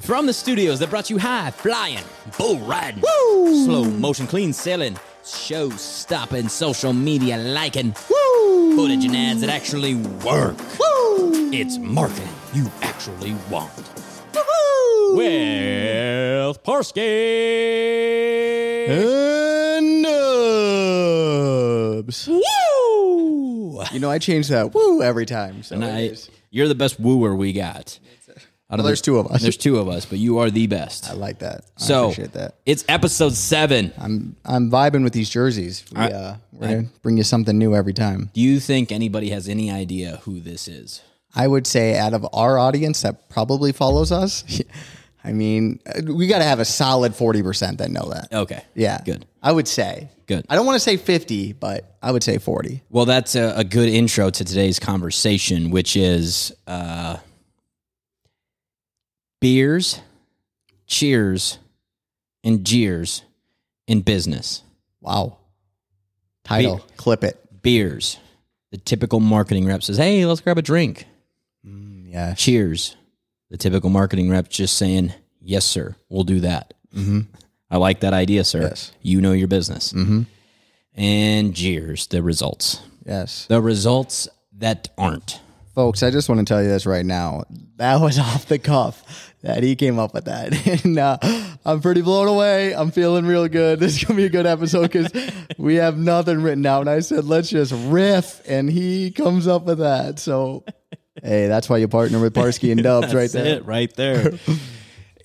From the studios that brought you high flying, bull riding, Woo! slow motion clean sailing, show stopping, social media liking, Woo! footage and ads that actually work. Woo! It's marketing you actually want. Woo, With Parrsky. And Dubs. Woo! You know, I change that woo every time. So And I, you're the best wooer we got. Well, there's the- two of us. There's two of us, but you are the best. I like that. I so appreciate that. it's episode seven. I'm I'm vibing with these jerseys. We, I- uh, we're gonna bring you something new every time. Do you think anybody has any idea who this is? I would say out of our audience that probably follows us, I mean, we got to have a solid forty percent that know that. Okay. Yeah, Good. I would say Good. I don't want to say fifty, but I would say forty. Well, that's a, a good intro to today's conversation, which is uh, beers, cheers, and jeers in business. Wow. Title, clip it. Beers. The typical marketing rep says, "Hey, let's grab a drink." Yeah, Cheers. The typical marketing rep just saying, "Yes, sir, we'll do that." Mm-hmm. I like that idea, sir. Yes. You know your business. Mm-hmm. And jeers. The results. yes. The results that aren't. Folks, I just want to tell you this right now. That was off the cuff that he came up with that. And uh, I'm pretty blown away. I'm feeling real good. This is going to be a good episode because we have nothing written out. And I said, let's just riff. And he comes up with that. So, hey, that's why you partner with Parrsky and Dubs right That's there. it, right there.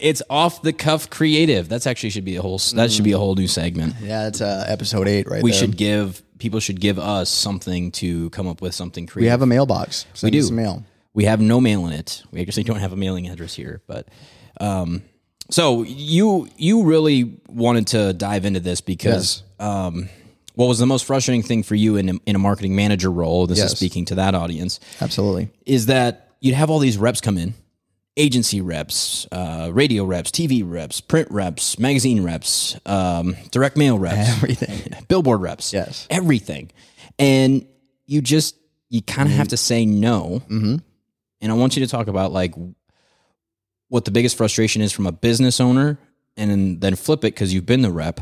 it's off the cuff creative. That's actually should be a whole. That should be a whole new segment. Yeah, it's uh, episode eight right We there. should give people should give us something to come up with something creative. we have a mailbox. Send do. us mail. We have no mail in it. We actually don't have a mailing address here, but um, so you you really wanted to dive into this because um, what was the most frustrating thing for you in a, in a marketing manager role? This is speaking to that audience. Absolutely. Is that you'd have all these reps come in, agency reps, uh, radio reps, TV reps, print reps, magazine reps, um, direct mail reps, Everything. billboard reps, Yes. everything, and you just you kind of have to say no. Mm-hmm. And I want you to talk about like what the biggest frustration is from a business owner, and then, then flip it because you've been the rep.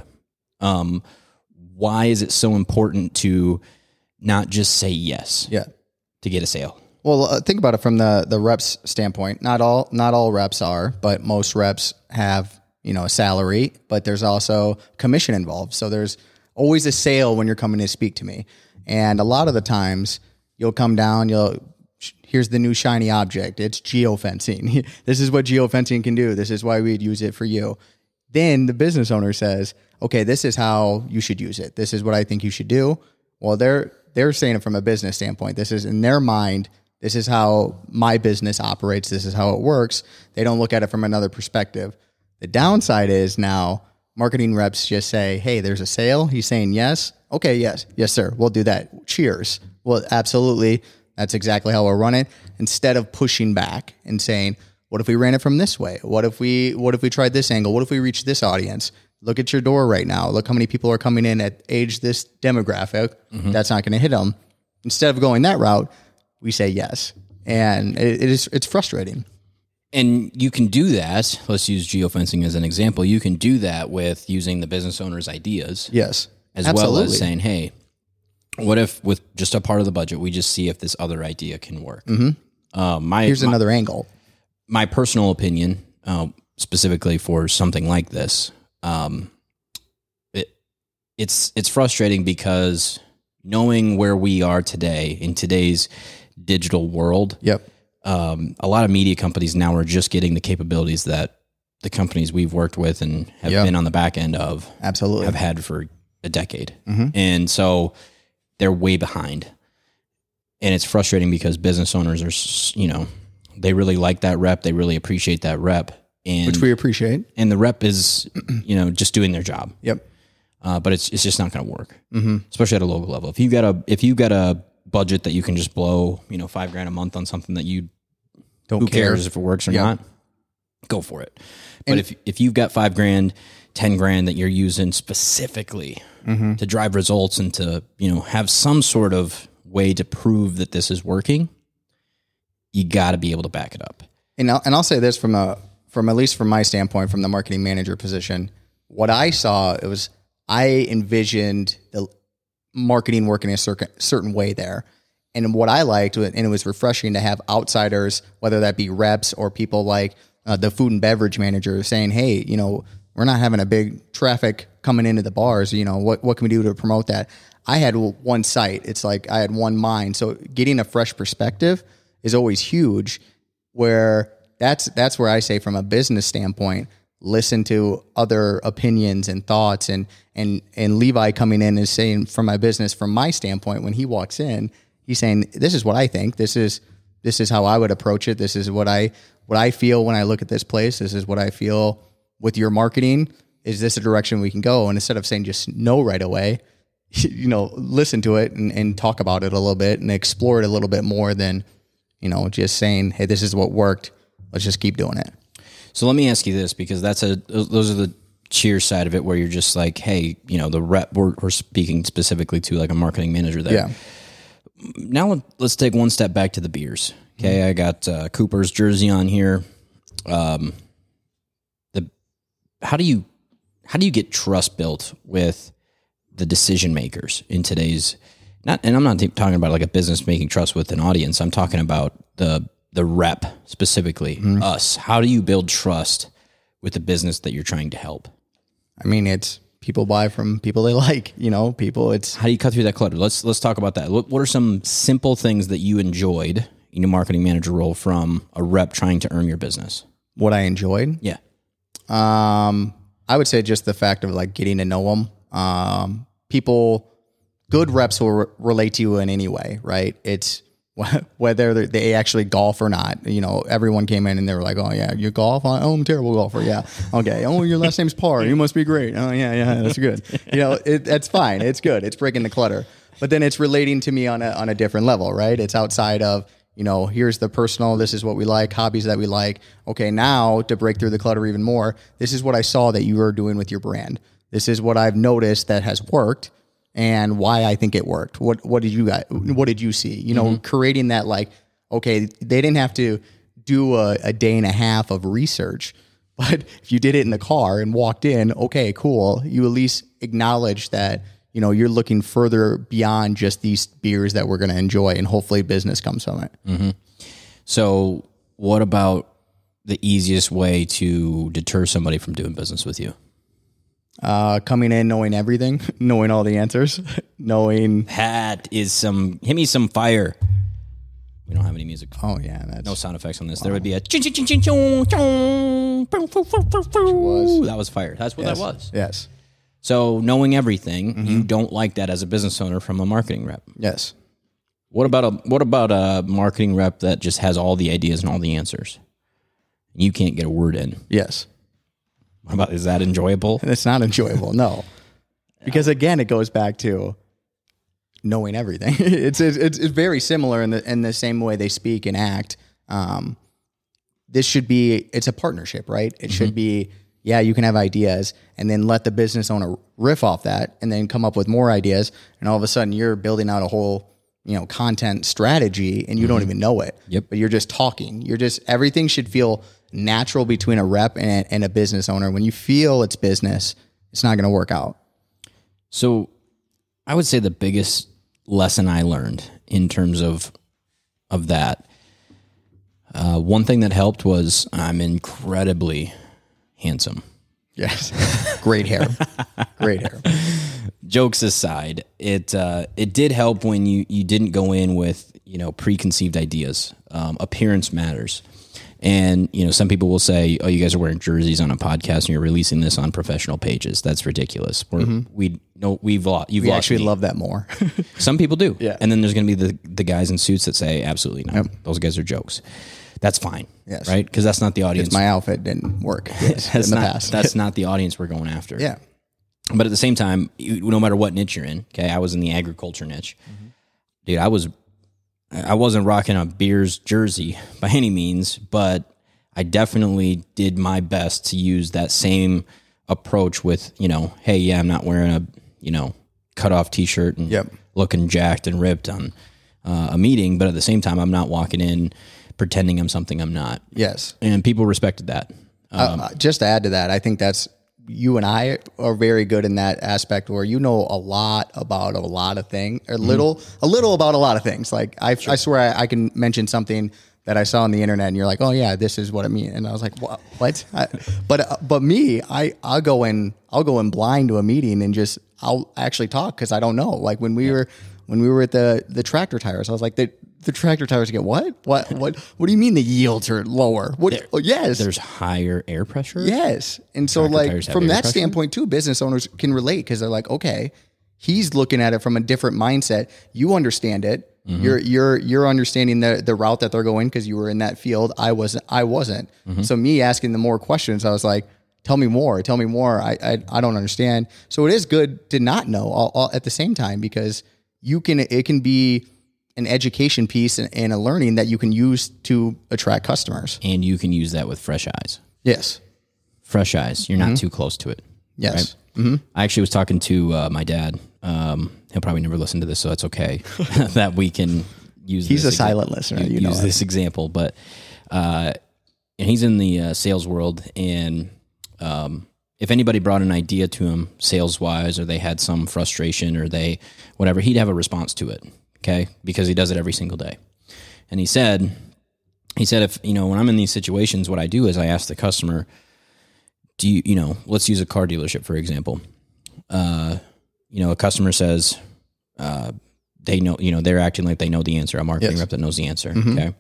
Um, why is it so important to not just say yes Yeah. to get a sale? Well, uh, think about it from the the reps standpoint. Not all not all reps are, but most reps have you know a salary, but there's also commission involved. So there's always a sale when you're coming to speak to me, and a lot of the times you'll come down, you'll here's the new shiny object. It's geofencing. this is what geofencing can do. This is why we'd use it for you. Then the business owner says, "Okay, this is how you should use it. This is what I think you should do." Well, they're they're saying it from a business standpoint. This is in their mind. This is how my business operates. This is how it works. They don't look at it from another perspective. The downside is now marketing reps just say, "Hey, there's a sale." He's saying yes. Okay, yes, yes, sir. We'll do that. Cheers. Well, absolutely. That's exactly how we'll run it. Instead of pushing back and saying, "What if we ran it from this way? What if we What if we tried this angle? What if we reached this audience?" Look at your door right now. Look how many people are coming in at age this demographic. Mm-hmm. That's not going to hit them. Instead of going that route, we say yes, and it, it is it's frustrating. And you can do that. Let's use geofencing as an example. You can do that with using the business owner's ideas Yes, as well as saying, hey, what if with just a part of the budget, we just see if this other idea can work? Mm-hmm. Uh, my, here's my, another angle. my personal opinion, uh, specifically for something like this, um, it, it's it's frustrating because knowing where we are today in today's digital world, Yep. um, a lot of media companies now are just getting the capabilities that the companies we've worked with and have Yeah. been on the back end of Absolutely. have had for a decade. Mhm. And so they're way behind. And it's frustrating because business owners are, you know, they really like that rep. They really appreciate that rep. And, Which we appreciate. and the rep is, you know, just doing their job. Yep. Uh, but it's, it's just not going to work, Mm-hmm. especially at a local level. If you got a, if you got a budget that you can just blow, you know, five grand a month on something that you Don't who care. cares if it works or Yeah. not go for it but if if you've got five grand ten grand that you're using specifically Mm-hmm. to drive results and to you know have some sort of way to prove that this is working you got to be able to back it up And I'll, and I'll say this from a from at least from my standpoint, from the marketing manager position, what I saw it was I envisioned the marketing working a certain certain way there. And what I liked, and it was refreshing to have outsiders, whether that be reps or people like uh, the food and beverage manager, saying, "Hey, you know, we're not having a big traffic coming into the bars. You know, what what can we do to promote that?" I had one site. It's like I had one mind. So getting a fresh perspective is always huge. Where that's that's where I say from a business standpoint, listen to other opinions and thoughts. And and and Levi coming in is saying from my business from my standpoint when he walks in he's saying this is what I think. This is this is how I would approach it. This is what I what I feel when I look at this place. This is what I feel with your marketing. Is this a direction we can go? And instead of saying just no right away you know listen to it and, and talk about it a little bit and explore it a little bit more than you know just saying hey this is what worked. Let's just keep doing it so let me ask you this because that's a those are the cheer side of it where you're just like, hey, you know, the rep we're, we're speaking specifically to like a marketing manager there. Yeah. Now let's take one step back to the beers. Okay, mm-hmm. I got uh, Cooper's jersey on here. Um, the how do you how do you get trust built with the decision makers in today's not and I'm not talking about like a business making trust with an audience. I'm talking about the the rep specifically, mm-hmm. us. How do you build trust with the business that you're trying to help? I mean, it's people buy from people they like. You know, people. It's how do you cut through that clutter? Let's let's talk about that. What, what are some simple things that you enjoyed in your marketing manager role from a rep trying to earn your business? What I enjoyed, yeah. Um, I would say just the fact of like getting to know them. Um, people, good reps will re- relate to you in any way, right? It's whether they actually golf or not. You know, everyone came in and they were like, "Oh yeah, you golf? Oh, I'm a terrible golfer. Yeah, okay. Oh, your last name's Parr. You must be great. Oh yeah, yeah, that's good. You know, it, that's fine. It's good. It's breaking the clutter. But then it's relating to me on a on a different level, right? It's outside of you know, here's the personal. This is what we like, hobbies that we like. Okay, now to break through the clutter even more, this is what I saw that you were doing with your brand. This is what I've noticed that has worked and why I think it worked. What what did you got? What did you see? You know, mm-hmm. creating that like okay, they didn't have to do a, a, day and a half of research, but if you did it in the car and walked in, okay, cool. You at least acknowledge that you know you're looking further beyond just these beers that we're going to enjoy, and hopefully business comes from it. Mm-hmm. So, what about the easiest way to deter somebody from doing business with you? Uh, coming in knowing everything, knowing all the answers, knowing that is some hit me some fire. We don't have any music. Oh yeah, that's no sound effects on this. There would be a ching ching ching ching ching. That was fire. That's what yes. that was. Yes. So knowing everything, mm-hmm. you don't like that as a business owner from a marketing rep. Yes. What about a what about a marketing rep that just has all the ideas and all the answers? You can't get a word in. Yes. How about is that enjoyable? It's not enjoyable, no. Because again, it goes back to knowing everything. it's, it's it's very similar in the in the same way they speak and act. Um, this should be it's a partnership, right? It mm-hmm. should be yeah, you can have ideas and then let the business owner riff off that and then come up with more ideas and all of a sudden you're building out a whole you know content strategy and you mm-hmm. don't even know it. Yep. But you're just talking. You're just everything should feel natural between a rep and, and a business owner. When you feel it's business, it's not going to work out. So, I would say the biggest lesson I learned in terms of of that. Uh, one thing that helped was I'm incredibly handsome. Yes, great hair, great hair. Jokes aside, it uh, it did help when you you didn't go in with you know preconceived ideas. Um, appearance matters. And you know, some people will say, "Oh, you guys are wearing jerseys on a podcast, and you're releasing this on professional pages. That's ridiculous." We're, mm-hmm. We know we've lost. You've we lost actually me. love that more. some people do, yeah. And then there's going to be the the guys in suits that say, "Absolutely not. Yep. Those guys are jokes." That's fine, yes, right? Because that's not the audience. My outfit didn't work. Yes, that's not that's not the audience we're going after. Yeah. But at the same time, no matter what niche you're in, okay, I was in the agriculture niche. Mm-hmm. Dude, I was I wasn't rocking a beers jersey by any means, but I definitely did my best to use that same approach with, you know, hey, yeah, I'm not wearing a, you know, cut off t shirt and yep. looking jacked and ripped on uh, a meeting, but at the same time, I'm not walking in pretending I'm something I'm not. Yes. And people respected that. Uh, just to add to that, I think that's you and I are very good in that aspect where you know a lot about a lot of things, or little, a little about a lot of things. Like I, I swear I, I can mention something that I saw on the internet, and you're like, oh yeah, this is what I mean, and I was like, what? what? I, but uh, but me, I I'll go in, I'll go in blind to a meeting and just I'll actually talk because I don't know. Like when we were when we were at the the tractor tires, I was like, the the tractor tires get what? What what what do you mean the yields are lower? What? oh, yes, There's higher air pressure. Yes. And so, Tractor like, from that pressure? standpoint, too, business owners can relate because they're like, okay, he's looking at it from a different mindset. You understand it. Mm-hmm. You're you're you're understanding the the route that they're going because you were in that field. I wasn't. I wasn't. Mm-hmm. So me asking them more questions, I was like, tell me more. Tell me more. I I, I don't understand. So it is good to not know all, all at the same time because you can. It can be an education piece and, and a learning that you can use to attract customers. And you can use that with fresh eyes. Yes. Fresh eyes. You're not too close to it. Yes. I actually was talking to uh, my dad. Um, he'll probably never listen to this, so that's okay. that we can use. He's this a silent listener, you use know this example, but uh, and he's in the uh, sales world, and um, if anybody brought an idea to him, sales wise, or they had some frustration, or they whatever, he'd have a response to it. Okay, because he does it every single day. And he said, he said, if you know, when I'm in these situations, what I do is I ask the customer, do you, you know, let's use a car dealership for example. Uh, you know, a customer says, uh, they know, you know, they're acting like they know the answer. A marketing Yes. rep that knows the answer. Okay.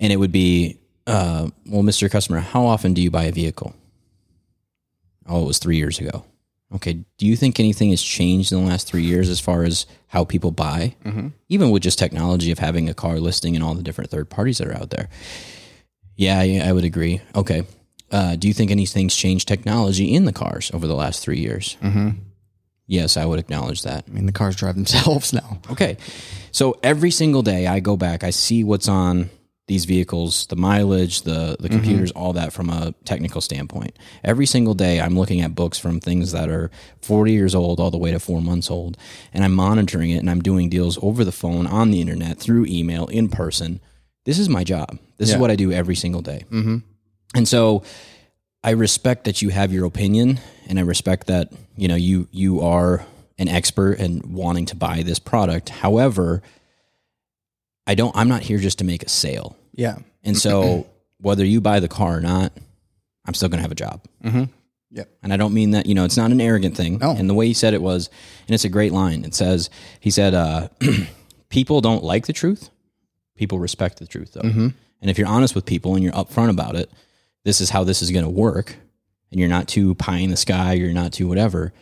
And it would be, uh, well, Mr. Customer, how often do you buy a vehicle? Oh, it was three years ago. Okay. Do you think anything has changed in the last three years as far as how people buy? Even with just technology of having a car listing and all the different third parties that are out there. Yeah, I, I would agree. Okay. Uh, do you think anything's changed technology in the cars over the last three years? Mm-hmm. Yes, I would acknowledge that. I mean, the cars drive themselves now. Okay. So every single day I go back, I see what's on these vehicles, the mileage, the the computers, all that from a technical standpoint. Every single day I'm looking at books from things that are 40 years old all the way to 4 months old and I'm monitoring it and I'm doing deals over the phone, on the internet, through email, in person. This is my job. This is what I do every single day. Mm-hmm. And so I respect that you have your opinion and I respect that, you know, you you are an expert and wanting to buy this product. However, I don't I'm not here just to make a sale. Yeah. And so whether you buy the car or not, I'm still going to have a job. Mm-hmm. Yep. And I don't mean that, you know, it's not an arrogant thing. No. And the way he said it was, and it's a great line. It says, he said, uh, people don't like the truth. People respect the truth, though. Mm-hmm. And if you're honest with people and you're upfront about it, this is how this is going to work, and you're not too pie in the sky, you're not too whatever,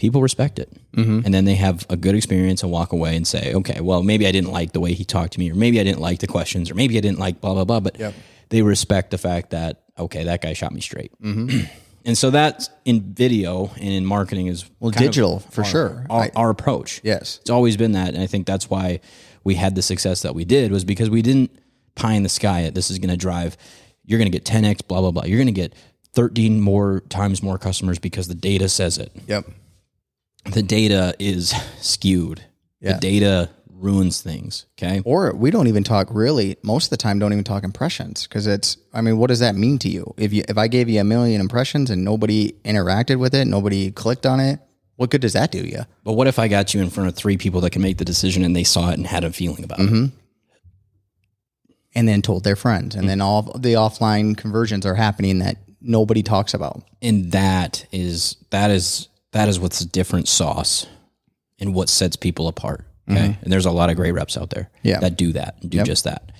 people respect it. Mm-hmm. And then they have a good experience and walk away and say, okay, well, maybe I didn't like the way he talked to me, or maybe I didn't like the questions, or maybe I didn't like blah, blah, blah. But Yep. they respect the fact that, okay, that guy shot me straight. Mm-hmm. And so that's in video and in marketing is Well, digital for our- sure. Our, I- our approach. yes. It's always been that. And I think that's why we had the success that we did was because we didn't pie in the sky it. This is going to drive, you're going to get 10X, blah, blah, blah. You're going to get 13 more times more customers because the data says it. Yep. The data is skewed. Yeah. The data ruins things. Okay. Or we don't even talk really most of the time. Don't even talk impressions because it's. I mean, what does that mean to you? If you if I gave you a million impressions and nobody interacted with it, nobody clicked on it, what good does that do you? But what if I got you in front of three people that can make the decision and they saw it and had a feeling about Mm-hmm. it? And then told their friends, and then all the offline conversions are happening that nobody talks about. and that is that is that is what's a different sauce and what sets people apart okay? And there's a lot of great reps out there Mm-hmm. Yeah. that do that and do just that.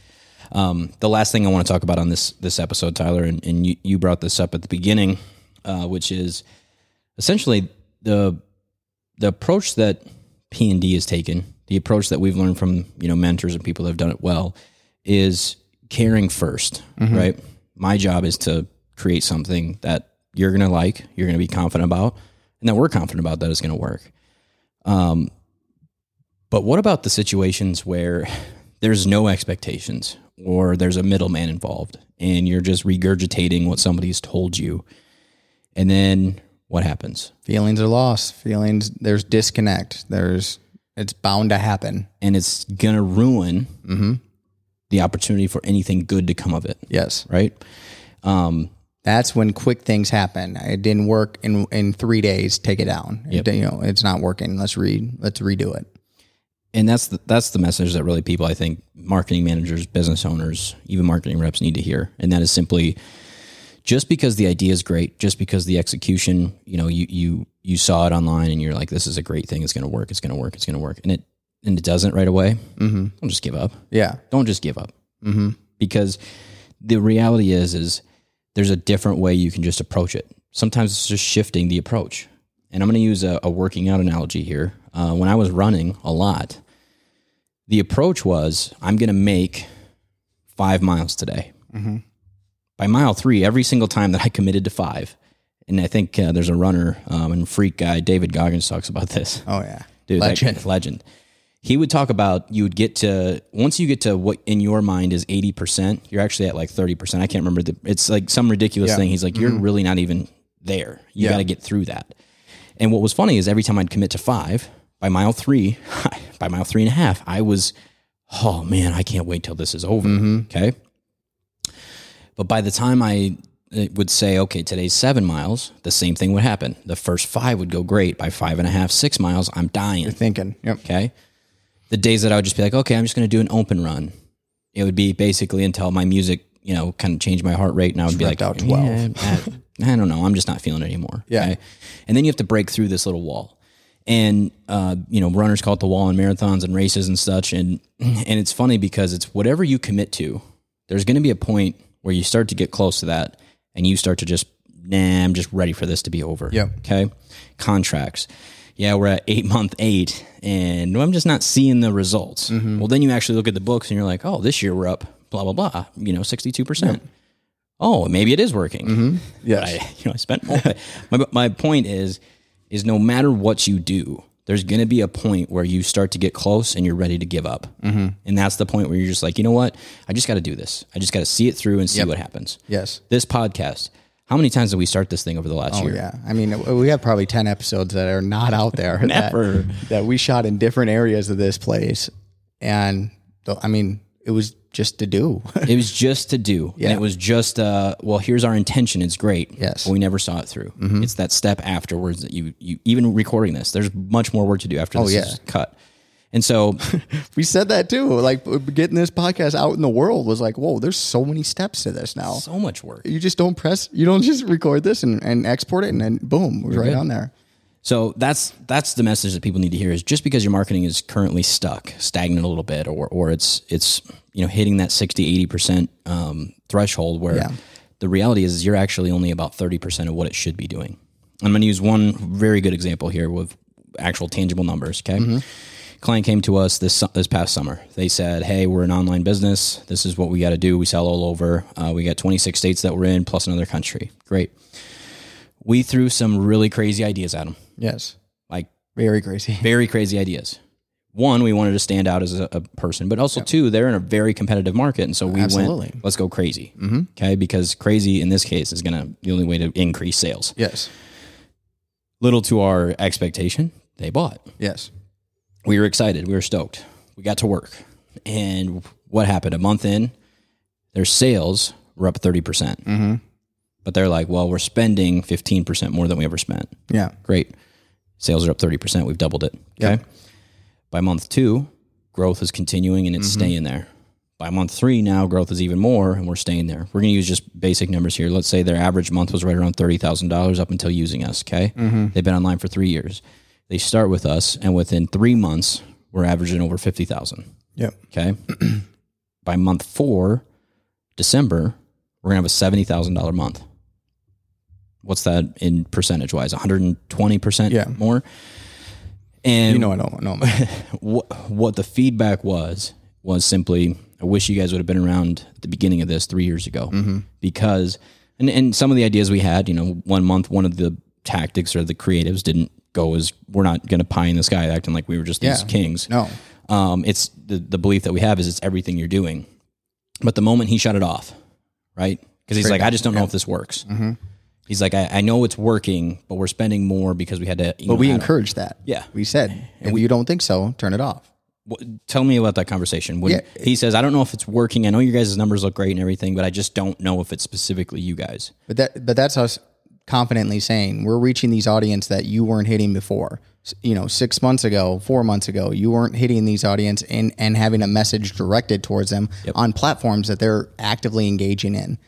Um, the last thing i want to talk about on this this episode tyler and, and you, you brought this up at the beginning uh, which is essentially the the approach that p&d has taken the approach that we've learned from you know mentors and people that have done it well is caring 1st right? My job is to create something that you're going to like you're going to be confident about and that we're confident about that is going to work um, but what about the situations where there's no expectations or there's a middleman involved and you're just regurgitating what somebody's told you and then what happens Feelings are lost. Feelings. There's disconnect. There's. It's bound to happen. and it's going to ruin the opportunity for anything good to come of it Yes. right? Um, That's when quick things happen. It didn't work in in three days. Take it down. It- you know, it's not working. Let's read. Let's redo it. and that's the, that's the message that really people I think marketing managers, business owners, even marketing reps need to hear, and that is simply just because the idea is great, just because the execution, you know, you you you saw it online and you're like, this is a great thing, it's going to work, it's going to work, it's going to work, and it and it doesn't right away. Mm-hmm. Don't just give up. Yeah. Don't just give up, mm-hmm. because the reality is is there's a different way you can just approach it. Sometimes it's just shifting the approach. And I'm going to use a, a working out analogy here. Uh, when I was running a lot, the approach was I'm going to make five miles today. By mile three, every single time that I committed to five, and I think uh, there's a runner um, and freak guy, David Goggins, talks about this. Oh yeah. Dude, that- Legend. He would talk about you would get to once you get to what in your mind is eighty percent, you're actually at like thirty percent. I can't remember the. It's like some ridiculous Yeah. Mm-hmm. thing. He's like, you're really not even there. You Yeah. got to get through that. And what was funny is every time I'd commit to five by mile three, by mile three and a half, I was, oh man, I can't wait till this is over. Mm-hmm. Okay. But by the time I uh, would say, okay, today's seven miles, the same thing would happen. The first five would go great. By five and a half, six miles, I'm dying. You're thinking. Yep. Okay. The days that I would just be like, okay, I'm just going to do an open run. It would be basically until my music, you know, kind of changed my heart rate, and I would be like, out 12. "Yeah, I, I don't know, I'm just not feeling it anymore. Yeah. And then you have to break through this little wall, and uh, you know, runners call it the wall in marathons and races and such. And and it's funny because it's whatever you commit to. There's going to be a point where you start to get close to that, and you start to just, nah, I'm just ready for this to be over. Yep. Okay. Contracts. Yeah, we're at eight month eight, and I'm just not seeing the results. Well, then you actually look at the books and you're like, oh, this year we're up, blah blah blah. You know, sixty two percent. Oh, maybe it is working. Yes. I, you know, I spent more. my my point is, is no matter what you do, there's going to be a point where you start to get close and you're ready to give up, mm-hmm. and that's the point where you're just like, you know what, I just got to do this. I just got to see it through and see what happens. Yes. This podcast. How many times did we start this thing over the last Oh year? yeah. I mean, we have probably ten episodes that are not out there. Never. That, that we shot in different areas of this place, and the, I mean, it was just to do. it was just to do. Yeah. And it was just, uh, well, here's our intention. It's great. Yes. But we never saw it through. It's that step afterwards that you, you, even recording this, there's much more work to do after this yeah. is cut. And so, we said that too. Like getting this podcast out in the world was like, whoa, there's so many steps to this now. so much work. You just don't press. You don't just record this and, and export it, and then boom, it was right good. on there. So that's that's the message that people need to hear is just because your marketing is currently stuck, stagnant a little bit, or or it's it's you know hitting that 60, 80 percent um, threshold where Yeah. the reality is you're actually only about thirty percent of what it should be doing. I'm going to use one very good example here with actual tangible numbers. Okay. Client came to us this this past summer. They said, "Hey, we're an online business. This is what we got to do. We sell all over. Uh, we got 26 states that we're in, plus another country. Great. We threw some really crazy ideas at them, Yes, like very crazy. very crazy ideas. One, we wanted to stand out as a, a person, but also two, they're in a very competitive market, and so we Absolutely. went, let's go crazy, mm-hmm. okay? Because crazy in this case is gonna the only way to increase sales. Yes, Little to our expectation, they bought. yes, We were excited, we were stoked. We got to work, and what happened? A month in, their sales were up thirty percent, mm-hmm. but they're like, well, we're spending fifteen percent more than we ever spent. yeah, Great. Sales are up 30%. We've doubled it. Okay. By month two, growth is continuing and it's staying there. By month three, now growth is even more and we're staying there. We're going to use just basic numbers here. Let's say their average month was right around $30,000 up until using us. Okay. They've been online for three years. They start with us and within three months, we're averaging over 50,000. yep, Okay. By month four, December, we're going to have a $70,000 month. What's that in percentage wise? 120% Yeah. more? And you know I don't know. what, what the feedback was, was simply, I wish you guys would have been around at the beginning of this three years ago mm-hmm. because, and, and some of the ideas we had, you know, one month, one of the tactics or the creatives didn't go as we're not going to pie in the sky acting like we were just these Yeah. kings. No, Um, it's the, the belief that we have is it's everything you're doing. But the moment he shut it off, right? Because he's like, I just don't know if this works. He's like, I, I know it's working, but we're spending more because we had to. But know, we add- encourage that. Yeah. we said if you don't think so, turn it off. Tell me about that conversation. When Yeah. he says, "I don't know if it's working. I know your guys' numbers look great and everything, but I just don't know if it's specifically you guys." But that but that's us confidently saying we're reaching these audience that you weren't hitting before. You know, six months ago, four months ago, you weren't hitting these audience and and having a message directed towards them on platforms that they're actively engaging in.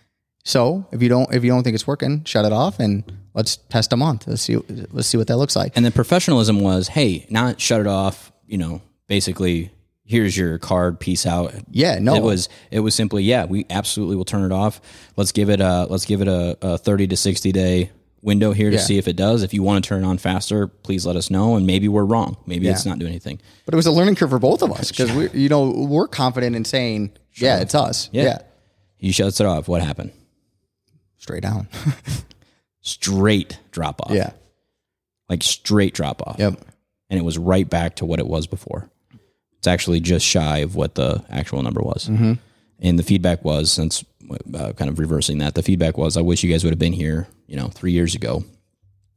So if you don't if you don't think it's working, shut it off and let's test a month. Let's see let's see what that looks like. And then professionalism was, "Hey, not shut it off. You know, basically." Here's your card. Peace out. Yeah, no. It was it was simply yeah. We absolutely will turn it off. Let's give it a let's give it a, a thirty to sixty day window here to Yeah. see if it does. If you want to turn it on faster, please let us know. And maybe we're wrong. Maybe it's not doing anything. But it was a learning curve for both of us because we you know we're confident in saying yeah it's us yeah, He shuts it off. What happened? straight down Straight drop off. yeah like straight drop off. yep and it was right back to what it was before. It's actually just shy of what the actual number was. Mm-hmm. And the feedback was, since uh, kind of reversing that, the feedback was, I wish you guys would have been here, you know, three years ago,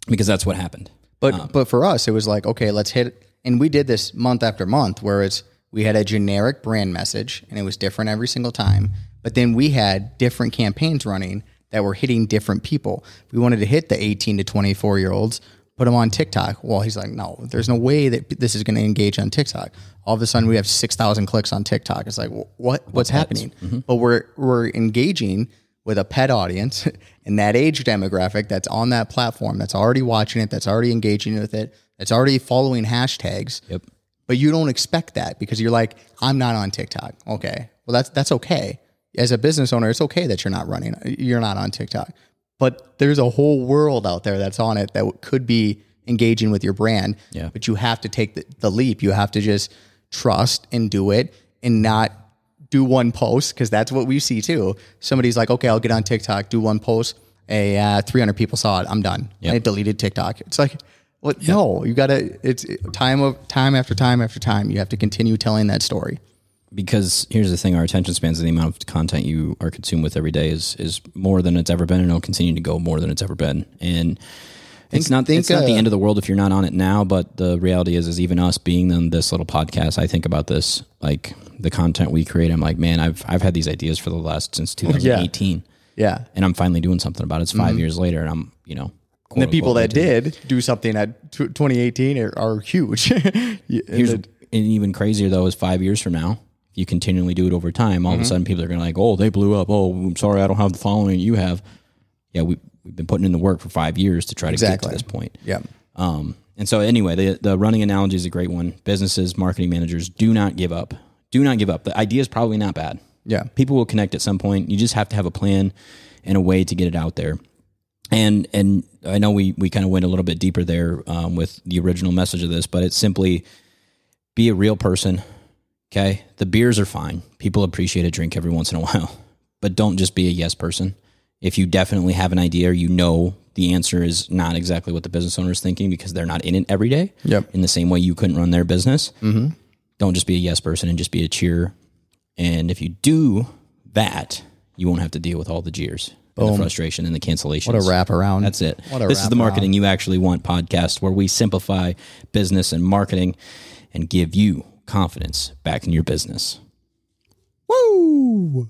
because that's what happened. But but for us, it was like okay, let's hit, and we did this month after month, where it's we had a generic brand message, and it was different every single time. But then we had different campaigns running that were hitting different people. We wanted to hit the eighteen to twenty four year olds, put them on TikTok. Well, he's like, no, there's no way that this is going to engage on TikTok. All of a sudden, we have six thousand clicks on TikTok. It's like, wh- what what's happening? Mm-hmm. But we're we're engaging with a pet audience and that age demographic that's on that platform, that's already watching it, that's already engaging with it, that's already following hashtags. Yep. But you don't expect that because you're like, I'm not on TikTok. Okay. Well, that's that's okay. As a business owner, it's okay that you're not running, you're not on TikTok. But there's a whole world out there that's on it that could be engaging with your brand. Yeah. But you have to take the, the leap. You have to just trust and do it and not do one post because that's what we see too. Somebody's like, okay, I'll get on TikTok, do one post. A uh, 300 people saw it. I'm done. I deleted TikTok. It's like, what? No, you gotta. It's time of time after time after time. You have to continue telling that story. Because here's the thing: our attention spans and the amount of content you are consumed with every day is is more than it's ever been, and it'll continue to go more than it's ever been. And it's not think, it's not the uh, end of the world if you're not on it now. But the reality is, is even us being on this little podcast, I think about this like the content we create. I'm like, man, I've I've had these ideas for the last since 2018, Yeah. and I'm finally doing something about it. It's 5 years later, and I'm you know. And the people that did do something at 2018 are, are huge. And Here's it- and even crazier though is five years from now, if you continually do it over time, all Mm-hmm. of a sudden people are going to like, oh, they blew up. Oh, I'm sorry, I don't have the following you have. Yeah, we we've been putting in the work for five years to try to Exactly. get to this point. yeah. Um, and so anyway, the the running analogy is a great one. Businesses, marketing managers, do not give up. Do not give up. The idea is probably not bad. Yeah. People will connect at some point. You just have to have a plan and a way to get it out there. And and I know we we kind of went a little bit deeper there um, with the original message of this, but it's simply be a real person. Okay, the beers are fine. People appreciate a drink every once in a while, but don't just be a yes person. If you definitely have an idea, or you know the answer is not exactly what the business owner is thinking because they're not in it every day. Yep. In the same way you couldn't run their business. Mm-hmm. Don't just be a yes person and just be a cheer. And if you do that, you won't have to deal with all the jeers, and the frustration, and the cancellations. What a wrap around. That's it. What a this is the wraparound. marketing you actually want podcast where we simplify business and marketing and give you confidence back in your business. Woo!